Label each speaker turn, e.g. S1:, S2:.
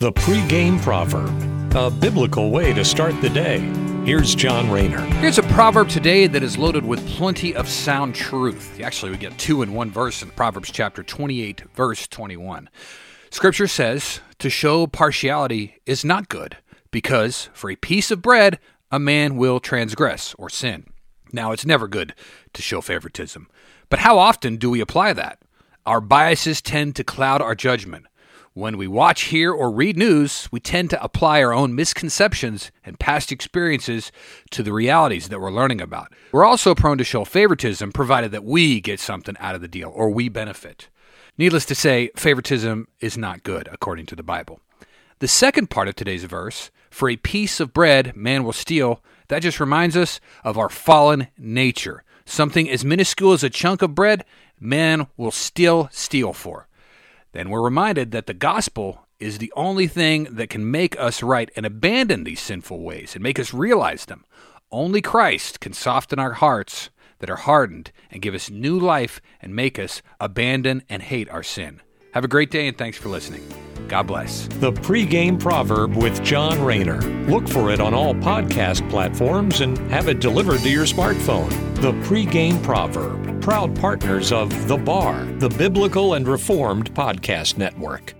S1: The pregame proverb, a biblical way to start the day. Here's John Rayner.
S2: Here's a proverb today that is loaded with plenty of sound truth. Actually, we get two in one verse in Proverbs chapter 28, verse 21. Scripture says, To show partiality is not good, because for a piece of bread a man will transgress or sin. Now, it's never good to show favoritism, but how often do we apply that? Our biases tend to cloud our judgment. When we watch, hear, or read news, we tend to apply our own misconceptions and past experiences to the realities that we're learning about. We're also prone to show favoritism provided that we get something out of the deal or we benefit. Needless to say, favoritism is not good, according to the Bible. The second part of today's verse, for a piece of bread man will steal, that just reminds us of our fallen nature. Something as minuscule as a chunk of bread, man will still steal for then we're reminded that the gospel is the only thing that can make us right and abandon these sinful ways and make us realize them. Only Christ can soften our hearts that are hardened and give us new life and make us abandon and hate our sin. Have a great day and thanks for listening. God bless.
S1: The pregame proverb with John Rayner. Look for it on all podcast platforms and have it delivered to your smartphone. The pregame proverb proud partners of The Bar, the Biblical and Reformed Podcast Network.